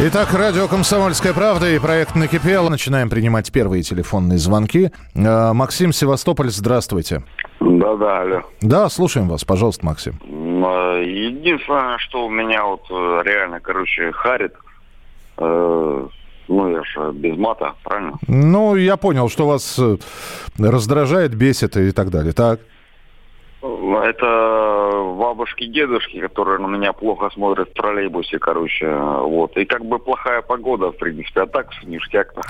Итак, радио «Комсомольская правда» и проект «Накипело». Начинаем принимать первые телефонные звонки. Э, Максим Севастополь, здравствуйте. Да-да, алло. Да, слушаем вас, пожалуйста, Максим. Э, Единственное, что у меня вот э, реально, короче, харит, э, ну, я же без мата, правильно? Ну, я понял, что вас раздражает, бесит и так далее. Так. Это бабушки, дедушки, которые на меня плохо смотрят в троллейбусе, короче, вот. И как бы плохая погода, в принципе, а так ништяк-то.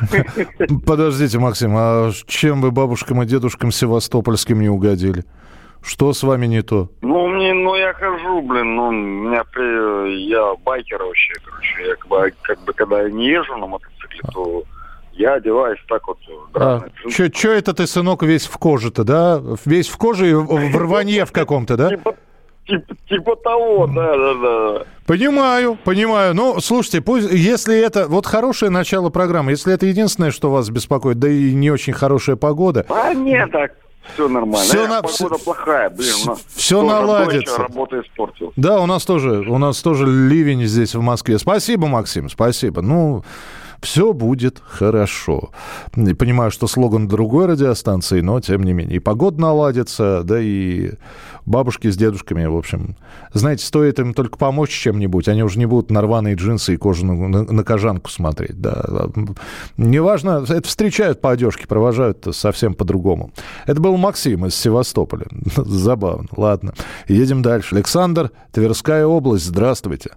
Подождите, Максим, а чем вы бабушкам и дедушкам севастопольским не угодили? Что с вами не то? Ну, мне, ну, я хожу, блин, ну, меня, при, я байкер вообще, короче, я как бы, как бы, когда я не езжу на мотоцикле, то я одеваюсь так вот, А, драные джинсы. Че это ты, сынок, весь в коже-то, да? Весь в коже и в в рванье в каком-то, да? Типа, типа, типа того, да, да, да. Понимаю, понимаю. Ну, слушайте, пусть, если это вот хорошее начало программы, если это единственное, что вас беспокоит, да и не очень хорошая погода, А нет, так, все нормально. Всё Э, на- Погода плохая, блин. у нас тоже наладится. а работу испортил. Да, у нас тоже, у нас тоже ливень здесь в Москве. Спасибо, Максим, спасибо. Ну, все будет хорошо. Понимаю, что слоган другой радиостанции, но тем не менее. И погода наладится, да и бабушки с дедушками, в общем. Знаете, стоит им только помочь чем-нибудь, они уже не будут на рваные джинсы и кожаную на, на кожанку смотреть. Да. Неважно, это встречают по одежке, провожают совсем по-другому. Это был Максим из Севастополя. Забавно. Ладно. Едем дальше. Александр, Тверская область. Здравствуйте.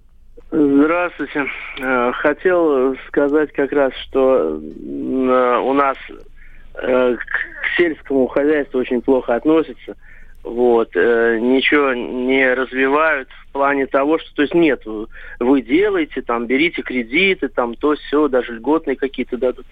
Здравствуйте. Э, Хотел сказать как раз, что э, у нас э, к сельскому хозяйству очень плохо относятся. Вот, ничего не развивают в плане того, что, то есть нет, вы делаете, там, берите кредиты, там, то все, даже льготные какие-то дадут,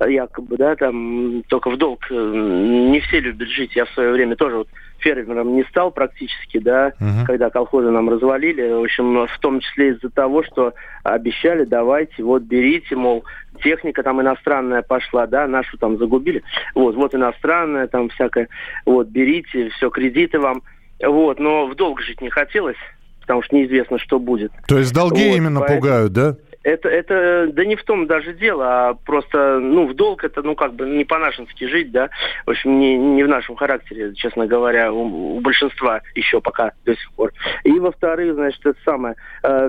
якобы, да, там, только в долг. Не все любят жить. Я в свое время тоже вот фермером не стал практически, да, Мгм. когда колхозы нам развалили, в общем, в том числе из-за того, что обещали, давайте, вот берите, мол, техника там иностранная пошла, да, нашу там загубили, вот, вот иностранная там всякая, вот, берите, все, кредиты вам, вот, но в долг жить не хотелось, потому что неизвестно, что будет. То есть долги Вот, именно поэтому- пугают, да? Это, это, да не в том даже дело, а просто, ну, в долг это, ну, как бы не по-нашенски жить, да, в общем, не, не в нашем характере, честно говоря, у, у большинства еще пока до сих пор. И, во-вторых, значит, это самое,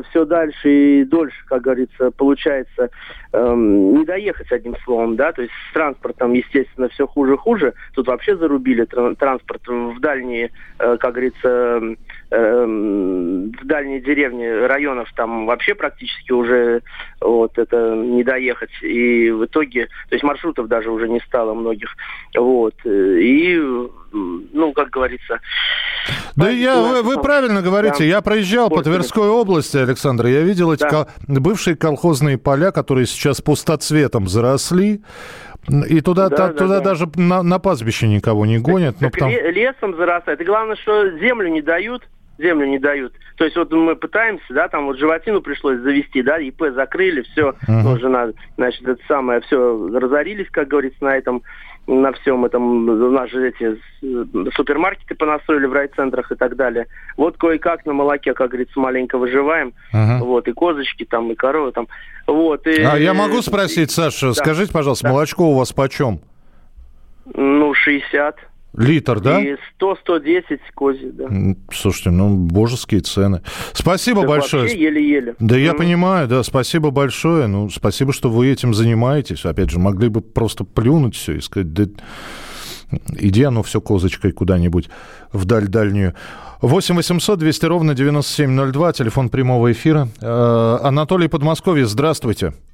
все дальше и дольше, как говорится, получается, эм, не доехать, одним словом, да, то есть с транспортом, естественно, все хуже и хуже, тут вообще зарубили тран- транспорт в дальние, э, как говорится, эм, в дальние деревни районов там вообще практически уже вот это не доехать и в итоге то есть маршрутов даже уже не стало многих вот э, и ну как говорится Да я, вы, вы правильно говорите. да. Я проезжал по Портили. Тверской области, Александр. Я видел эти Да. кол- бывшие колхозные поля, которые сейчас пустоцветом заросли. И туда, Да, та- да, туда да. даже на, на пастбище никого не гонят. ну, Так потому- ле- лесом зарастает. И главное, что землю не дают. Землю не дают. То есть вот мы пытаемся, да, там вот животину пришлось завести, да, ИП закрыли, все, ну, жена, значит, это самое, все, разорились, как говорится, на этом, на всем этом, у нас же эти супермаркеты понастроили в райцентрах и так далее. Вот кое-как на молоке, как говорится, маленько выживаем. Мгм. Вот, и козочки там, и коровы там. Вот, и, А я могу спросить, Саша, да. скажите, пожалуйста, Да. молочко у вас почем? Ну, 60. Литр, да? И 100-110 кози, да. Слушайте, ну, божеские цены. Спасибо Так большое. Вообще еле-еле. Да я Мгм. понимаю, да, спасибо большое. Ну, спасибо, что вы этим занимаетесь. Опять же, могли бы просто плюнуть все и сказать, да иди оно все козочкой куда-нибудь вдаль дальнюю. 8 800 200 ровно 9702, телефон прямого эфира. Э, Анатолий Подмосковье, здравствуйте. Э,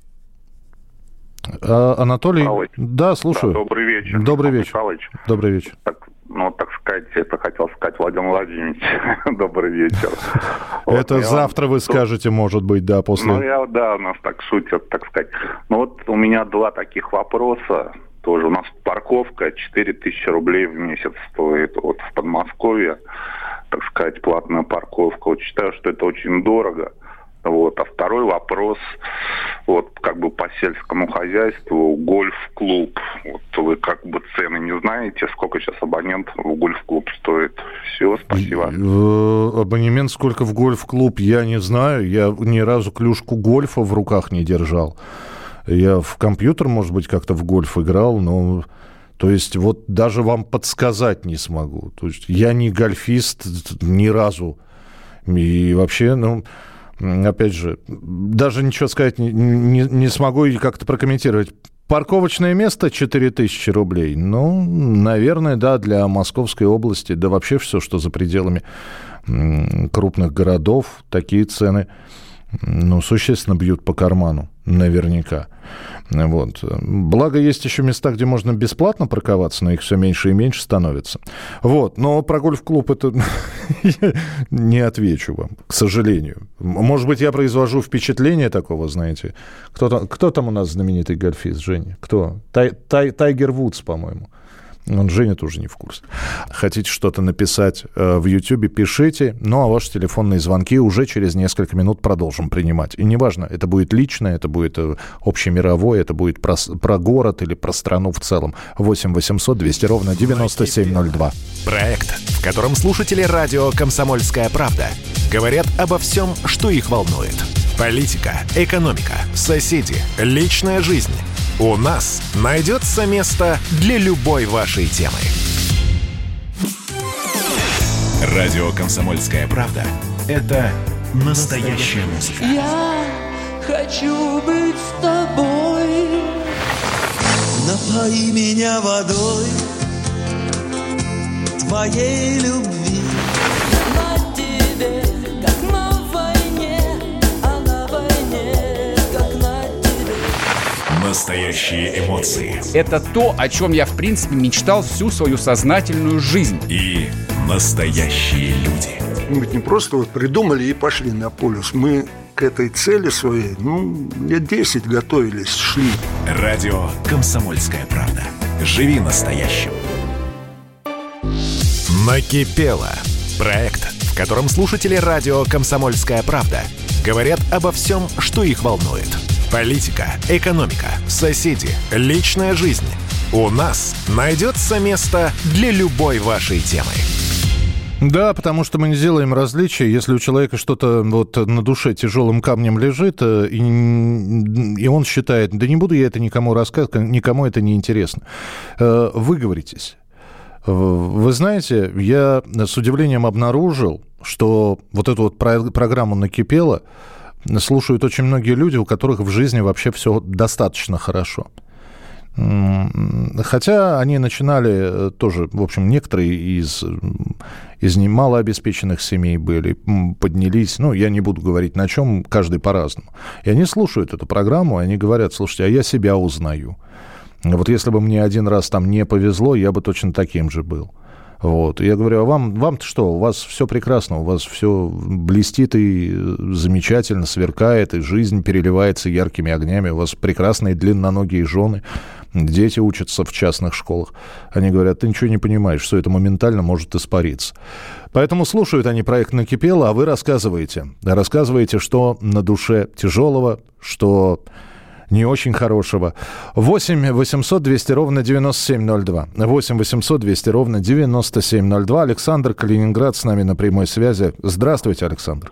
Анатолий? Михалыч. Да, слушаю. Да, добрый вечер. Добрый вечер. Михайлович. Добрый вечер. Так, Ну, так сказать, это хотел сказать Владимир Владимирович. Добрый вечер. Это вот, завтра вы скажете, может быть, да, после... Ну, я, да, у нас так шутят, так сказать. Ну, вот у меня два таких вопроса. Тоже у нас парковка 4000 рублей в месяц стоит. Вот в Подмосковье, так сказать, платная парковка. Вот считаю, что это очень дорого. Вот. А второй вопрос, вот как бы по сельскому хозяйству, гольф-клуб. Вот вы как бы цены не знаете, сколько сейчас абонент в гольф-клуб стоит. Все, спасибо. Э, абонемент сколько в гольф-клуб, я не знаю. Я ни разу клюшку гольфа в руках не держал. Я в компьютер, может быть, как-то в гольф играл, но... То есть вот даже вам подсказать не смогу. То есть я не гольфист ни разу. И вообще, ну, опять же, даже ничего сказать не, не, не смогу и как-то прокомментировать. Парковочное место 4000 рублей. Ну, наверное, да, для Московской области, да вообще все, что за пределами крупных городов, такие цены, ну, существенно бьют по карману, наверняка. Вот. Благо, есть еще места, где можно бесплатно парковаться, но их все меньше и меньше становится. Вот. Но про гольф-клуб это не отвечу вам, к сожалению. Может быть, я произвожу впечатление такого, знаете. Кто, кто там у нас знаменитый гольфист, Женя? Кто? Тай, тай, Тайгер Вудс, по-моему. Он Женя тоже не в курсе. Хотите что-то написать э, в YouTube, пишите. Ну, а ваши телефонные звонки уже через несколько минут продолжим принимать. И неважно, это будет личное, это будет э, общемировое, это будет про, про город или про страну в целом. 8 800 200 ровно 9702. Проект, в котором слушатели радио «Комсомольская правда» говорят обо всем, что их волнует. Политика, экономика, соседи, личная жизнь – у нас найдется место для любой вашей темы. Радио «Комсомольская правда» — это настоящая музыка. Я хочу быть с тобой. Напои меня водой твоей любви. Настоящие эмоции. Это то, о чем я, в принципе, мечтал всю свою сознательную жизнь. И настоящие люди. Мы ведь не просто вот придумали и пошли на полюс. Мы к этой цели своей, ну, лет 10 готовились, шли. Радио «Комсомольская правда». Живи настоящим. Накипело. Проект, в котором слушатели радио «Комсомольская правда» говорят обо всем, что их волнует – Политика, экономика, соседи, личная жизнь. У нас найдется место для любой вашей темы. Да, потому что мы не делаем различия. Если у человека что-то вот на душе тяжелым камнем лежит, э, и, и он считает, да не буду я это никому рассказывать, никому это не интересно. Э, выговоритесь. Вы знаете, я с удивлением обнаружил, что вот эту вот программу «Накипело», слушают очень многие люди, у которых в жизни вообще все достаточно хорошо. Хотя они начинали э, тоже, в общем, некоторые из, из немалообеспеченных семей были, поднялись, ну, я не буду говорить на чем, каждый по-разному. И они слушают эту программу, они говорят, слушайте, а я себя узнаю. Вот если бы мне один раз там не повезло, я бы точно таким же был. Вот. я говорю, а вам, вам-то что, у вас все прекрасно, у вас все блестит и замечательно, сверкает, и жизнь переливается яркими огнями, у вас прекрасные длинноногие жены, дети учатся в частных школах. Они говорят, ты ничего не понимаешь, что это моментально может испариться. Поэтому слушают они проект «Накипело», а вы рассказываете. Рассказываете, что на душе тяжелого, что не очень хорошего. 8 800 200 ровно 9702. 8 800 200 ровно 9702. Александр Калининград с нами на прямой связи. Здравствуйте, Александр.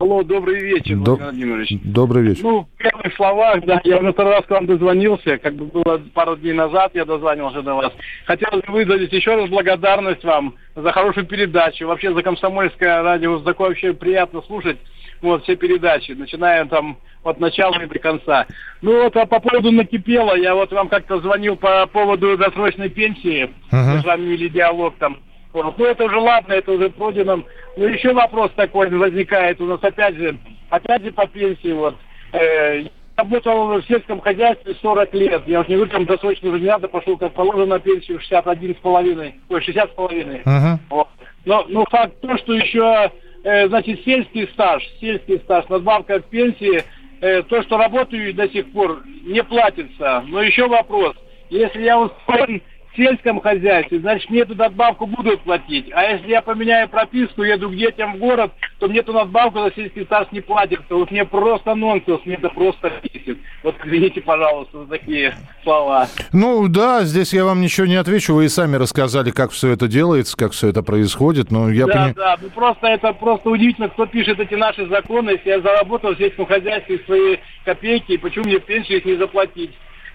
Алло, добрый вечер, До... Владимирович. Добрый вечер. Ну, в первых словах, да, я уже второй раз к вам дозвонился, как бы было пару дней назад, я дозвонился до вас. Хотелось бы выразить еще раз благодарность вам за хорошую передачу, вообще за комсомольское радио, такое вообще приятно слушать вот, все передачи, начиная там от начала и до конца. Ну вот, а по поводу накипело, я вот вам как-то звонил по поводу досрочной пенсии, uh-huh. мы с вами вели диалог там. Вот. Ну это уже ладно, это уже пройдено. Ну еще вопрос такой возникает у нас опять же, опять же по пенсии вот. Э, работал в сельском хозяйстве 40 лет. Я уже не говорю, там досрочно уже не надо, пошел как положено на пенсию 61 с половиной, ой, 60 с половиной. Мгм. Вот. Но, но факт то, что еще, значит, сельский стаж, сельский стаж, надбавка к пенсии, э, то, что работаю до сих пор, не платится. Но еще вопрос. Если я устроен в сельском хозяйстве, значит, мне эту надбавку будут платить. А если я поменяю прописку, еду к детям в город, то мне эту надбавку за сельский стаж не платится. Вот мне просто нонсенс, мне это просто бесит. Вот извините, пожалуйста, за такие слова. Ну да, здесь я вам ничего не отвечу. Вы и сами рассказали, как все это делается, как все это происходит. Но я да, понимаю... да, ну просто это просто удивительно, кто пишет эти наши законы, если я заработал в сельском хозяйстве свои копейки, почему мне пенсию их не заплатить?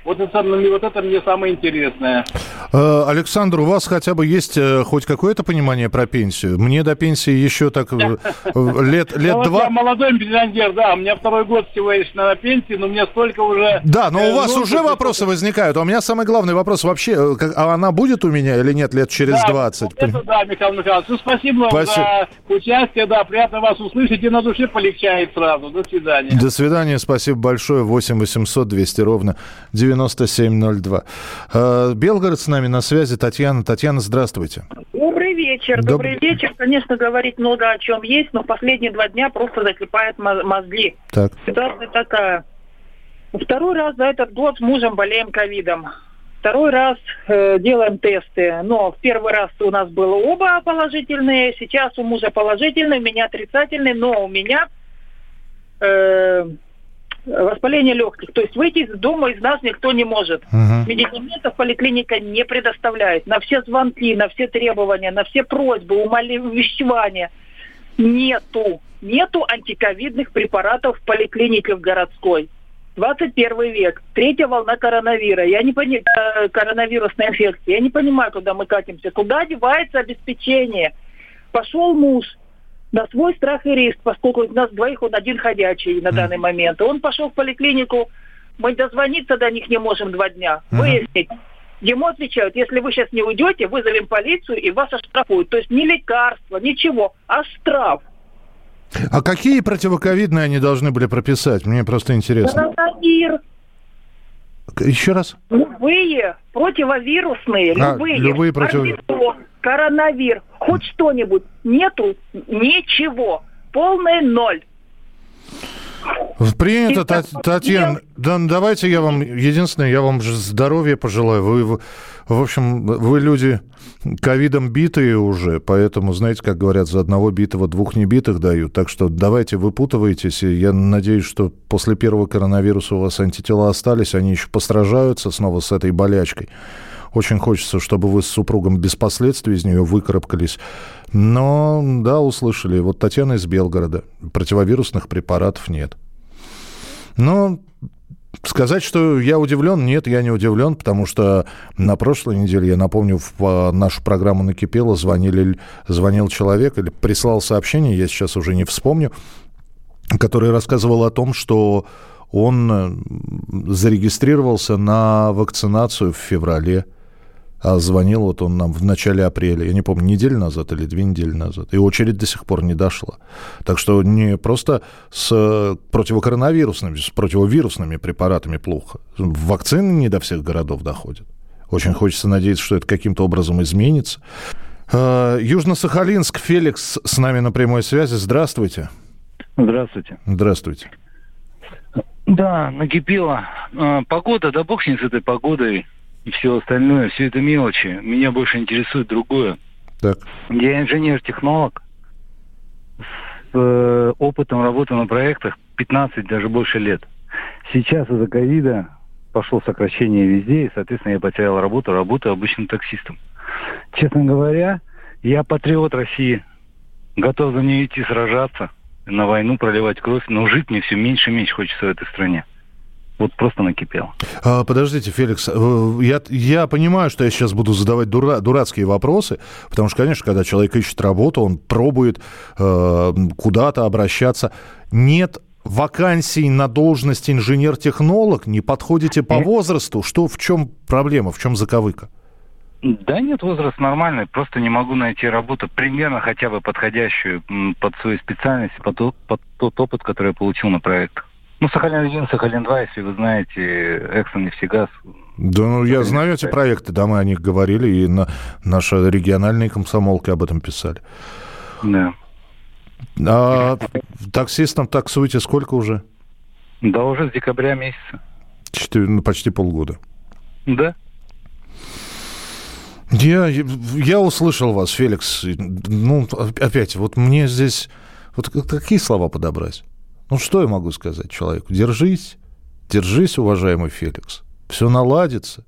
Вот это, вот это мне самое интересное. Э, Александр, у вас хотя бы есть э, хоть какое-то понимание про пенсию? Мне до пенсии еще так э, лет, лет Ну, два... Я молодой пенсионер, да, у меня второй год всего лишь на пенсии, но мне столько уже... Да, но у вас уже вопросы возникают. А у меня самый главный вопрос вообще, а она будет у меня или нет лет через Да, 20? вот это да, Михаил Михайлович. Ну, спасибо вам за участие, да, приятно вас услышать, и на душе полегчает сразу. До свидания. До свидания, спасибо большое. 8 800 200 ровно 9702. Э, Белгород с нами на связи. Татьяна. Татьяна, здравствуйте. Добрый вечер. Доб- Добрый вечер. Конечно, говорить много о чем есть, но последние два дня просто заклепает мо- мозги. Так. Ситуация такая. Второй раз за этот год с мужем болеем ковидом. Второй раз э, делаем тесты. Но в первый раз у нас было оба положительные, сейчас у мужа положительный, у меня отрицательный, но у меня э, воспаление легких. То есть выйти из дома из нас никто не может. Мгм. Медикаментов поликлиника не предоставляет. На все звонки, на все требования, на все просьбы, увещевания нету. Нету антиковидных препаратов в поликлинике в городской. 21 век, третья волна коронавира. Я не пони... э, коронавирусной инфекции. Я не понимаю, куда мы катимся. Куда девается обеспечение? Пошел муж на свой страх и риск, поскольку из нас двоих он один ходячий на данный момент. Он пошел в поликлинику, мы дозвониться до них не можем два дня, Мгм. выяснить. Ему отвечают, если вы сейчас не уйдете, вызовем полицию и вас оштрафуют. То есть не лекарство, ничего, а штраф. А какие противоковидные они должны были прописать? Мне просто интересно. Коронавир, Еще раз. любые противовирусные, А, любые. любые против- Орбитол, коронавир, хоть что-нибудь. Нету ничего. Полный ноль. Принято, И Та- так Татьяна. Да, давайте я вам, единственное, я вам же здоровья пожелаю. Вы, вы- в общем, вы люди ковидом битые уже, поэтому, знаете, как говорят, за одного битого двух небитых дают. Так что давайте выпутывайтесь. И я надеюсь, что после первого коронавируса у вас антитела остались, они еще постражаются снова с этой болячкой. Очень хочется, чтобы вы с супругом без последствий из нее выкарабкались. Но, да, услышали. Вот Татьяна из Белгорода. Противовирусных препаратов нет. Но сказать, что я удивлен, нет, я не удивлен, потому что на прошлой неделе, я напомню, в а, нашу программу «Накипело» звонили, звонил человек или прислал сообщение, я сейчас уже не вспомню, который рассказывал о том, что он э, зарегистрировался на вакцинацию в феврале, а звонил вот он нам в начале апреля, я не помню, неделю назад или две недели назад, и очередь до сих пор не дошла. Так что не просто с э, противокоронавирусными, с противовирусными препаратами плохо. Вакцины не до всех городов доходят. Очень хочется надеяться, что это каким-то образом изменится. Э, Южно-Сахалинск, Феликс с нами на прямой связи. Здравствуйте. Здравствуйте. Здравствуйте. Да, накипело. А, Погода, да бог с ней с этой погодой и все остальное, все это мелочи. Меня больше интересует другое. Так. Я инженер-технолог с э, опытом работы на проектах 15, даже больше лет. Сейчас из-за ковида пошло сокращение везде, и, соответственно, я потерял работу, работаю обычным таксистом. Честно говоря, я патриот России, готов за нее идти сражаться, на войну проливать кровь, но жить мне все меньше и меньше хочется в этой стране. Вот просто накипело. А, подождите, Феликс, э, я, я понимаю, что я сейчас буду задавать дура, дурацкие вопросы, потому что, конечно, когда человек ищет работу, он пробует э, куда-то обращаться. Нет вакансий на должность инженер-технолог, не подходите по возрасту. Что, в чем проблема, в чем заковыка? Да нет, возраст нормальный, просто не могу найти работу, примерно хотя бы подходящую под свою специальность, под, тот- под тот опыт, который я получил на проектах. Ну, Сахалин-1, Сахалин-2, если вы знаете, Эксон, нефтегаз. Да, ну, я знаю эти проекты, да, мы о них говорили, и на, наши региональные комсомолки об этом писали. Да. А таксистам таксуете сколько уже? Да, уже с декабря месяца. Четыре, ну, почти полгода. Да. Я, я услышал вас, Феликс. Ну, опять, вот мне здесь... Вот какие слова подобрать? Ну, что я могу сказать человеку? Держись, держись, уважаемый Феликс. Все наладится.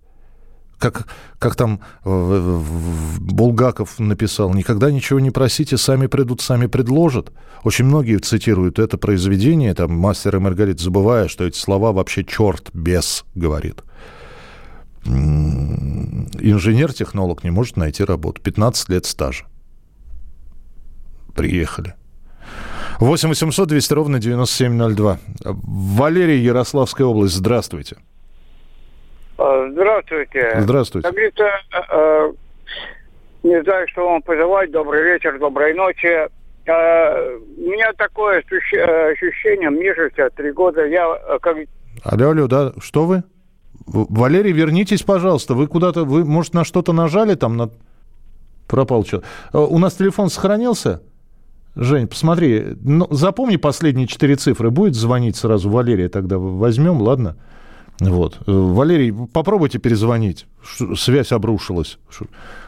Как, как там Булгаков написал, никогда ничего не просите, сами придут, сами предложат. Очень многие цитируют это произведение, там, мастер и Маргарита, забывая, что эти слова вообще черт, без говорит. Инженер-технолог не может найти работу. 15 лет стажа. Приехали. 8 800 200 ровно 9702. Валерий, Ярославская область, здравствуйте. А, здравствуйте. Здравствуйте. Как говорится, э, не знаю, что вам пожелать. Добрый вечер, доброй ночи. Э, у меня такое ощущение, мне 63 года, я э, как... Алло, алло, да, что вы? Валерий, вернитесь, пожалуйста. Вы куда-то, вы, может, на что-то нажали там? На... Пропал что? У нас телефон сохранился? Жень, посмотри, ну, запомни последние четыре цифры. Будет звонить сразу Валерия, тогда возьмем, ладно? Вот. Валерий, попробуйте перезвонить. Связь обрушилась.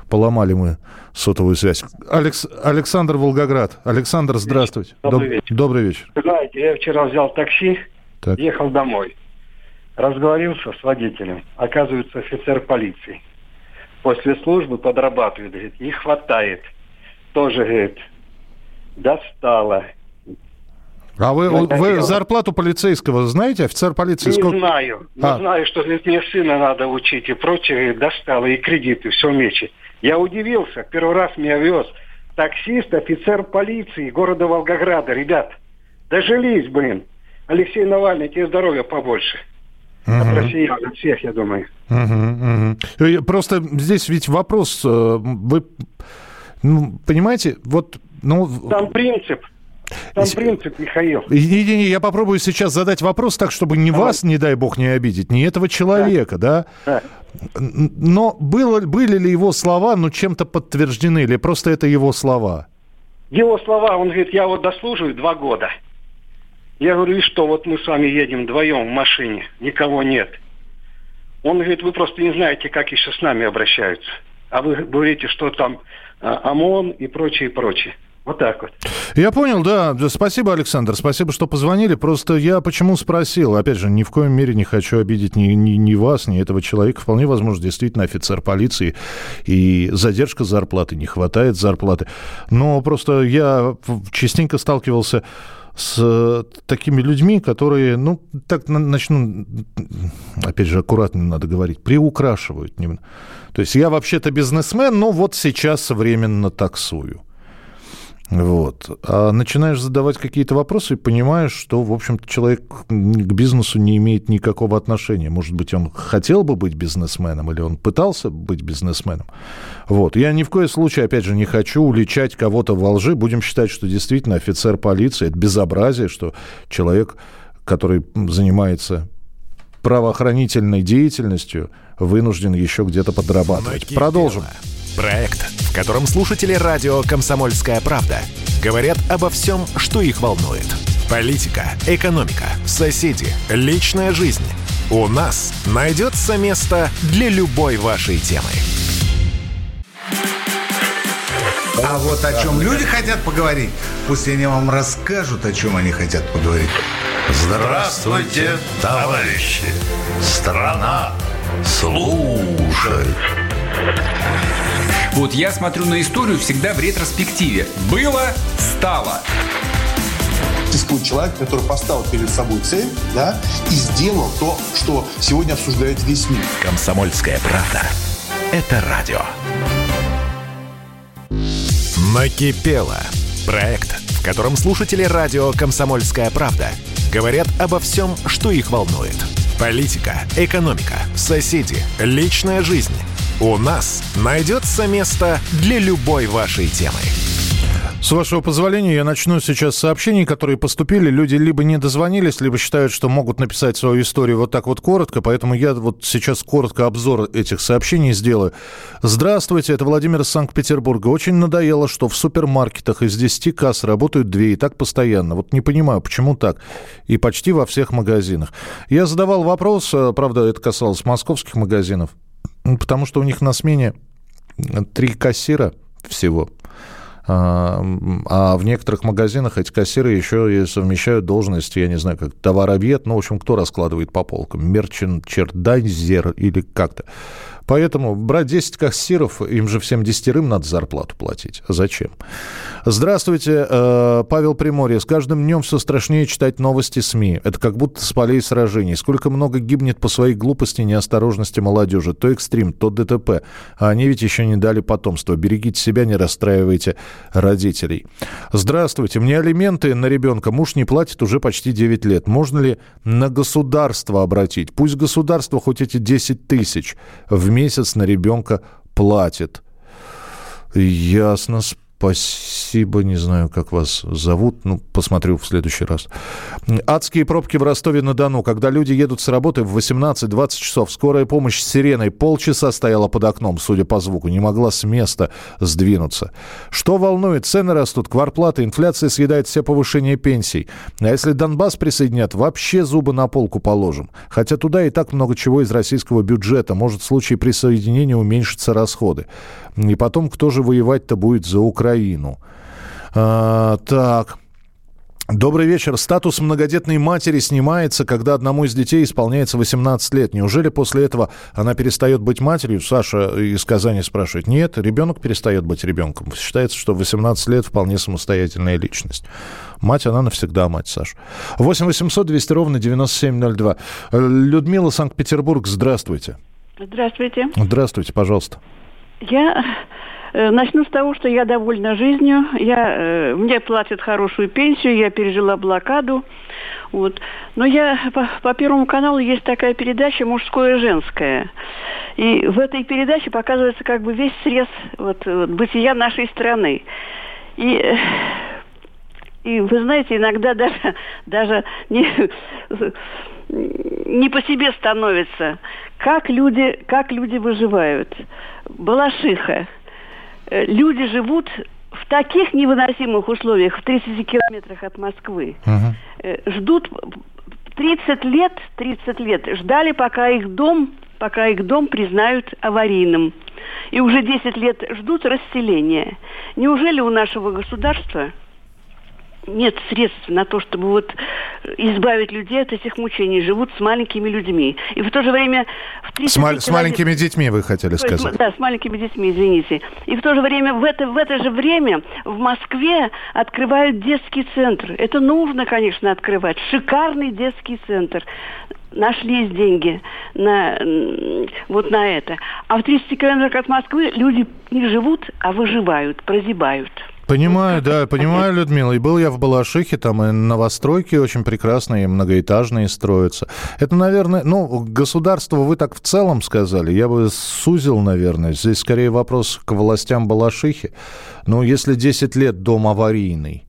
Поломали мы сотовую связь. Алекс... Александр Волгоград. Александр, здравствуйте. Добрый Доб... вечер. Добрый вечер. знаете, я вчера взял такси, так. ехал домой. Разговорился с водителем. Оказывается, офицер полиции. После службы подрабатывает, говорит, не хватает. Тоже, говорит, достало. А вы, вы зарплату полицейского знаете? Офицер полиции Не сколько? знаю. Не А. знаю, что мне сына надо учить и прочее. Достало, и кредиты, все мечет. Я удивился. Первый раз меня вез таксист, офицер полиции города Волгограда. Ребят, дожились, блин. Алексей Навальный, тебе здоровья побольше. От Мгм. россиян, от всех, я думаю. Мгм, мгм. Просто здесь ведь вопрос, э, вы ну, понимаете, вот, ну... Там принцип. Там принцип, Михаил. Не-не-не, я попробую сейчас задать вопрос так, чтобы не вас, не дай бог, не обидеть, не этого человека, да? Да. Н- Но было, были ли его слова, ну, чем-то подтверждены, или просто это его слова? Его слова, он говорит, я вот дослуживаю два года. Я говорю, и что, вот мы с вами едем вдвоем в машине, никого нет. Он говорит, вы просто не знаете, как еще с нами обращаются. А вы говорите, что там а, ОМОН и прочее, и прочее. Вот так вот. Я понял, да. Спасибо, Александр, спасибо, что позвонили. Просто я почему спросил? Опять же, ни в коем мере не хочу обидеть ни, ни, ни вас, ни этого человека. Вполне возможно, действительно офицер полиции, и задержка зарплаты, не хватает зарплаты. Но просто я частенько сталкивался с э, такими людьми, которые, ну, так на- начну, опять же, аккуратно надо говорить, приукрашивают. То есть я вообще-то бизнесмен, но вот сейчас временно таксую. Вот. А начинаешь задавать какие-то вопросы и понимаешь, что, в общем-то, человек к бизнесу не имеет никакого отношения. Может быть, он хотел бы быть бизнесменом или он пытался быть бизнесменом. Вот. Я ни в коем случае, опять же, не хочу уличать кого-то во лжи. Будем считать, что действительно офицер полиции – это безобразие, что человек, который занимается правоохранительной деятельностью, вынужден еще где-то подрабатывать. Продолжим. Проект, в котором слушатели радио «Комсомольская правда» говорят обо всем, что их волнует. Политика, экономика, соседи, личная жизнь. У нас найдется место для любой вашей темы. А вот о чем люди хотят поговорить, пусть они вам расскажут, о чем они хотят поговорить. Здравствуйте, товарищи! Страна слушает. Вот я смотрю на историю всегда в ретроспективе. Было, стало. Существует человек, который поставил перед собой цель, да, и сделал то, что сегодня обсуждает весь мир. Комсомольская правда. Это радио. Накипело. Проект, в котором слушатели радио «Комсомольская правда» говорят обо всем, что их волнует. Политика, экономика, соседи, личная жизнь. У нас найдется место для любой вашей темы. С вашего позволения, я начну сейчас с сообщений, которые поступили. Люди либо не дозвонились, либо считают, что могут написать свою историю вот так вот коротко, поэтому я вот сейчас коротко обзор этих сообщений сделаю. Здравствуйте, это Владимир из Санкт-Петербурга. Очень надоело, что в супермаркетах из 10 касс работают две, и так постоянно. Вот не понимаю, почему так. И почти во всех магазинах. Я задавал вопрос, э, правда, это касалось московских магазинов, потому что у них на смене три кассира всего – а, а в некоторых магазинах эти кассиры еще и совмещают должности, я не знаю, как товаровед, ну, в общем, кто раскладывает по полкам? Мерчен, чердайзер или как-то. Поэтому брать 10 кассиров, им же всем десятерым надо зарплату платить. Зачем? Здравствуйте, э, Павел Приморье. С каждым днем все страшнее читать новости СМИ. Это как будто с полей сражений. Сколько много гибнет по своей глупости и неосторожности молодежи. То экстрим, то ДТП. А они ведь еще не дали потомство. Берегите себя, не расстраивайте родителей. Здравствуйте. Мне алименты на ребенка муж не платит уже почти 9 лет. Можно ли на государство обратить? Пусть государство хоть эти 10 тысяч в месяц на ребенка платит. Ясно, Спасибо, не знаю, как вас зовут. Ну, посмотрю в следующий раз. Адские пробки в Ростове-на-Дону. Когда люди едут с работы в 18-20 часов, скорая помощь с сиреной полчаса стояла под окном, судя по звуку, не могла с места сдвинуться. Что волнует? Цены растут, кварплата, инфляция съедает все повышения пенсий. А если Донбасс присоединят, вообще зубы на полку положим. Хотя туда и так много чего из российского бюджета. Может, в случае присоединения уменьшатся расходы. И потом, кто же воевать-то будет за Украину? А, так. Добрый вечер. Статус многодетной матери снимается, когда одному из детей исполняется 18 лет. Неужели после этого она перестает быть матерью? Саша из Казани спрашивает. Нет, ребенок перестает быть ребенком. Считается, что 18 лет вполне самостоятельная личность. Мать, она навсегда мать, Саша. 8 800 200 ровно 9702. Людмила, Санкт-Петербург, здравствуйте. Здравствуйте. Здравствуйте, пожалуйста. Я э, начну с того, что я довольна жизнью. Я, э, мне платят хорошую пенсию, я пережила блокаду. Вот. Но я по, по Первому каналу есть такая передача «Мужское и женское». И в этой передаче показывается как бы весь срез вот, вот, бытия нашей страны. И э, и вы знаете, иногда даже, даже не, не по себе становится, как люди, как люди выживают. Балашиха. Э, люди живут в таких невыносимых условиях, в 30 километрах от Москвы. Uh-huh. Ждут 30 лет, 30 лет ждали, пока их дом, пока их дом признают аварийным. И уже 10 лет ждут расселения. Неужели у нашего государства нет средств на то, чтобы вот избавить людей от этих мучений, живут с маленькими людьми. И в то же время... В с, мал- с маленькими детьми, вы хотели то сказать. Есть, да, с маленькими детьми, извините. И в то же время, в это, в это же время в Москве открывают детский центр. Это нужно, конечно, открывать. Шикарный детский центр нашлись деньги на, вот на это. А в 30 километрах от Москвы люди не живут, а выживают, прозябают. Понимаю, да, понимаю, Людмила. И был я в Балашихе, там и новостройки очень прекрасные, многоэтажные строятся. Это, наверное, ну, государство вы так в целом сказали, я бы сузил, наверное. Здесь скорее вопрос к властям Балашихи. Ну, если 10 лет дом аварийный,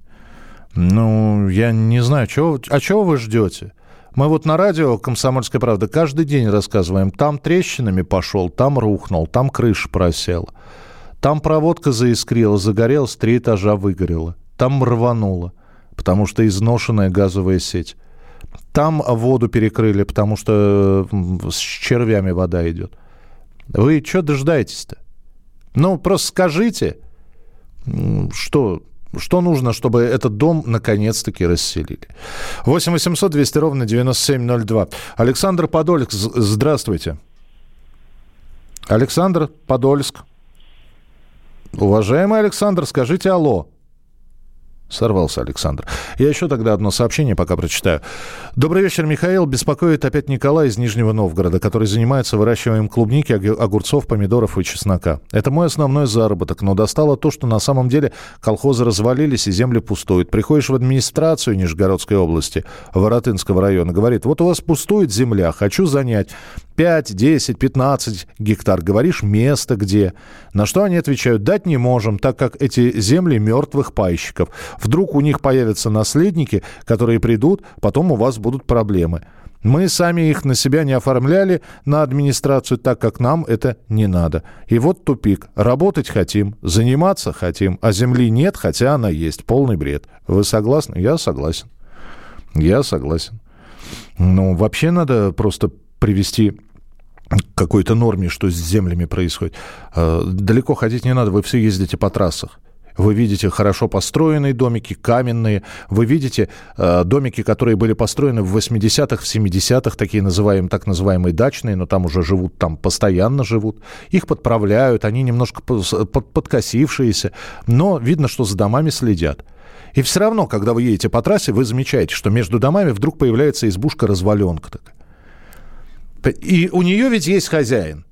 ну, я не знаю, чего, а чего вы ждете? Мы вот на радио «Комсомольская правда» каждый день рассказываем, там трещинами пошел, там рухнул, там крыша просела. Там проводка заискрила, загорелась, три этажа выгорела. Там рвануло, потому что изношенная газовая сеть. Там воду перекрыли, потому что с червями вода идет. Вы что дожидаетесь-то? Ну, просто скажите, что, что нужно, чтобы этот дом наконец-таки расселили. 8 800 200 ровно 9702. Александр Подольск, здравствуйте. Александр Подольск. Уважаемый Александр, скажите алло. Сорвался Александр. Я еще тогда одно сообщение пока прочитаю. Добрый вечер, Михаил. Беспокоит опять Николай из Нижнего Новгорода, который занимается выращиванием клубники, огурцов, помидоров и чеснока. Это мой основной заработок, но достало то, что на самом деле колхозы развалились и земли пустуют. Приходишь в администрацию Нижегородской области, Воротынского района, говорит, вот у вас пустует земля, хочу занять 5, 10, 15 гектар. Говоришь, место где? На что они отвечают, дать не можем, так как эти земли мертвых пайщиков. Вдруг у них появятся наследники, которые придут, потом у вас будут проблемы. Мы сами их на себя не оформляли, на администрацию, так как нам это не надо. И вот тупик. Работать хотим, заниматься хотим, а земли нет, хотя она есть. Полный бред. Вы согласны? Я согласен. Я согласен. Ну, вообще надо просто привести какой-то норме, что с землями происходит. Э, далеко ходить не надо, вы все ездите по трассах. Вы видите хорошо построенные домики, каменные. Вы видите э, домики, которые были построены в 80-х, в 70-х, такие называемые, так называемые дачные, но там уже живут, там постоянно живут. Их подправляют, они немножко под, подкосившиеся, но видно, что за домами следят. И все равно, когда вы едете по трассе, вы замечаете, что между домами вдруг появляется избушка-разваленка такая. И у нее ведь есть хозяин.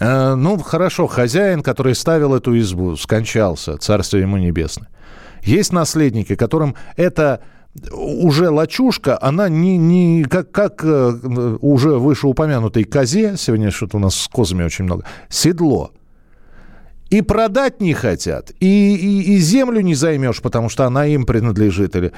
Э, ну, хорошо, хозяин, который ставил эту избу, скончался, царствие ему небесное. Есть наследники, которым это уже лачушка, она не, не как, как э, уже вышеупомянутой козе, сегодня что-то у нас с козами очень много, седло и продать не хотят, и, и, и землю не займешь, потому что она им принадлежит. Или...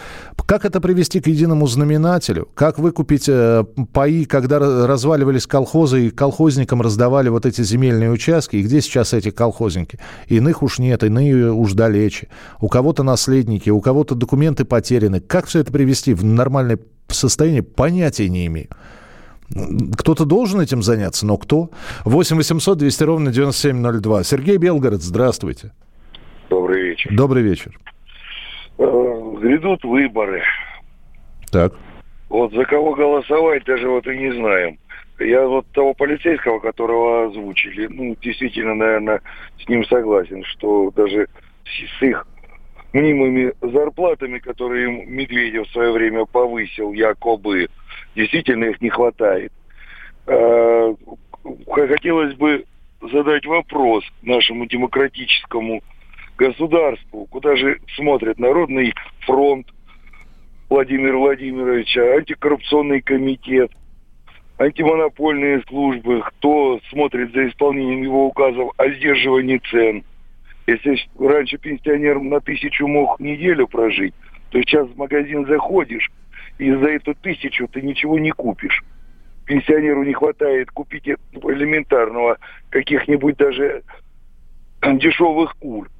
Как это привести к единому знаменателю? Как выкупить э, паи, когда разваливались колхозы, и колхозникам раздавали вот эти земельные участки? И где сейчас эти колхозники? Иных уж нет, иные уж далече. У кого-то наследники, у кого-то документы потеряны. Как все это привести в нормальное состояние, понятия не имею. Кто-то должен этим заняться, но кто? 8 800 200 ровно 9702. Сергей Белгород, здравствуйте. Добрый вечер. Добрый вечер. Э, грядут выборы. Так. Вот за кого голосовать даже вот и не знаем. Я вот того полицейского, которого озвучили, ну, действительно, наверное, с ним согласен, что даже с их мнимыми зарплатами, которые Медведев в свое время повысил, якобы, действительно их не хватает. А, хотелось бы задать вопрос нашему демократическому государству, куда же смотрит Народный фронт Владимира Владимировича, антикоррупционный комитет, антимонопольные службы, кто смотрит за исполнением его указов о сдерживании цен. Если раньше пенсионер на тысячу мог неделю прожить, то сейчас в магазин заходишь, и за эту тысячу ты ничего не купишь. Пенсионеру не хватает купить элементарного каких-нибудь даже дешевых кур,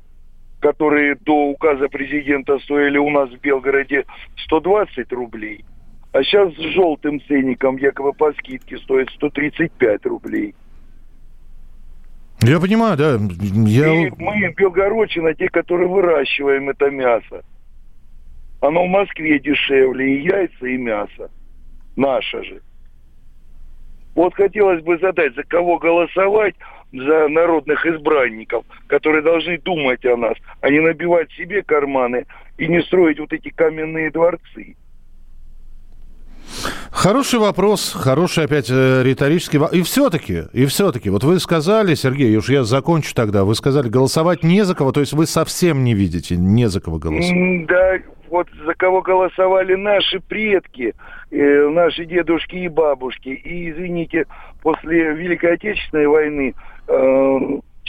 которые до указа президента стоили у нас в Белгороде 120 рублей, а сейчас с желтым ценником якобы по скидке стоит 135 рублей. Я понимаю, да. Я... И мы, Белгородчина, те, которые выращиваем это мясо. Оно в Москве дешевле, и яйца, и мясо. Наше же. Вот хотелось бы задать, за кого голосовать, за народных избранников, которые должны думать о нас, а не набивать себе карманы и не строить вот эти каменные дворцы. Хороший вопрос, хороший опять э, риторический вопрос. И все-таки, и все-таки, вот вы сказали, Сергей, уж я закончу тогда, вы сказали, голосовать не за кого, то есть вы совсем не видите, не за кого голосовать. Да, вот за кого голосовали наши предки, э, наши дедушки и бабушки. И, извините, после Великой Отечественной войны э,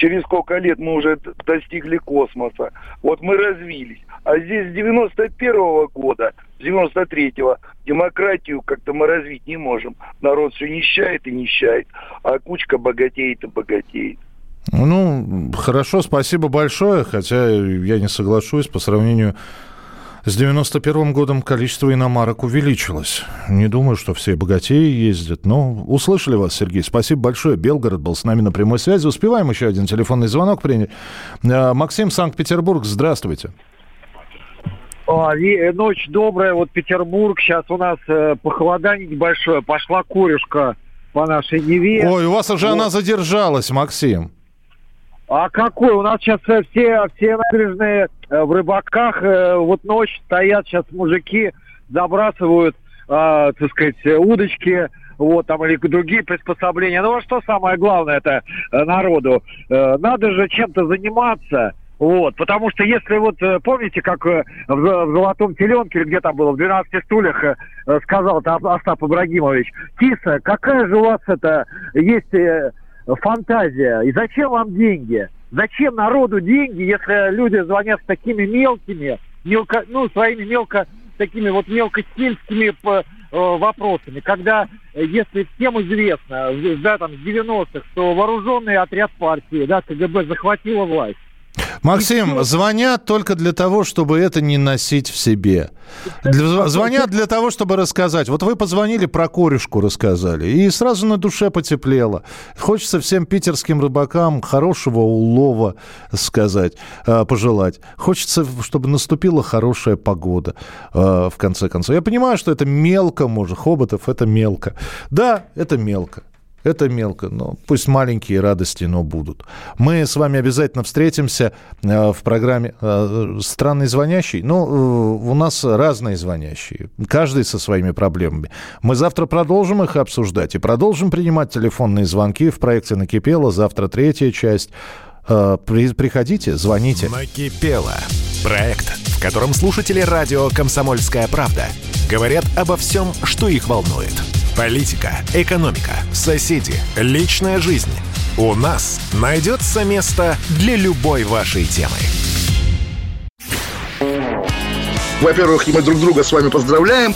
через сколько лет мы уже достигли космоса. Вот мы развились. А здесь с 91 -го года, с 93-го, демократию как-то мы развить не можем. Народ все нищает и нищает, а кучка богатеет и богатеет. Ну, хорошо, спасибо большое, хотя я не соглашусь по сравнению с 91 годом количество иномарок увеличилось. Не думаю, что все богатеи ездят. Но услышали вас, Сергей. Спасибо большое. Белгород был с нами на прямой связи. Успеваем еще один телефонный звонок принять. Э, Максим, Санкт-Петербург, здравствуйте. А, э, ночь добрая, вот Петербург, сейчас у нас э, похолодание небольшое, пошла корюшка по нашей Неве. Ой, у вас уже вот. она задержалась, Максим. А какой? У нас сейчас э, все, все набережные в рыбаках, э, вот ночь стоят сейчас мужики, забрасывают, э, так сказать, удочки, вот там или другие приспособления. Ну а что самое главное это э, народу? Э, надо же чем-то заниматься. Вот, потому что если вот, э, помните, как э, в, в «Золотом теленке», где там было, в «12 стульях» э, э, сказал там Остап Ибрагимович, Тиса, какая же у вас это есть э, фантазия, и зачем вам деньги? Зачем народу деньги, если люди звонят с такими мелкими, мелко, ну, своими мелко, такими вот мелкостильскими э, вопросами, когда, э, если всем известно, да, там, с 90-х, что вооруженный отряд партии, да, КГБ захватила власть, Максим, звонят только для того, чтобы это не носить в себе. Звонят для того, чтобы рассказать. Вот вы позвонили, про корешку рассказали, и сразу на душе потеплело. Хочется всем питерским рыбакам хорошего улова сказать, э, пожелать. Хочется, чтобы наступила хорошая погода, э, в конце концов. Я понимаю, что это мелко, может, Хоботов, это мелко. Да, это мелко. Это мелко, но пусть маленькие радости, но будут. Мы с вами обязательно встретимся э, в программе э, «Странный звонящий». Ну, э, у нас разные звонящие, каждый со своими проблемами. Мы завтра продолжим их обсуждать и продолжим принимать телефонные звонки в проекте «Накипело». Завтра третья часть. При- Приходите, звоните. Накипело. Проект, в котором слушатели радио «Комсомольская правда» говорят обо всем, что их волнует. Политика, экономика, соседи, личная жизнь. У нас найдется место для любой вашей темы. Во-первых, мы друг друга с вами поздравляем.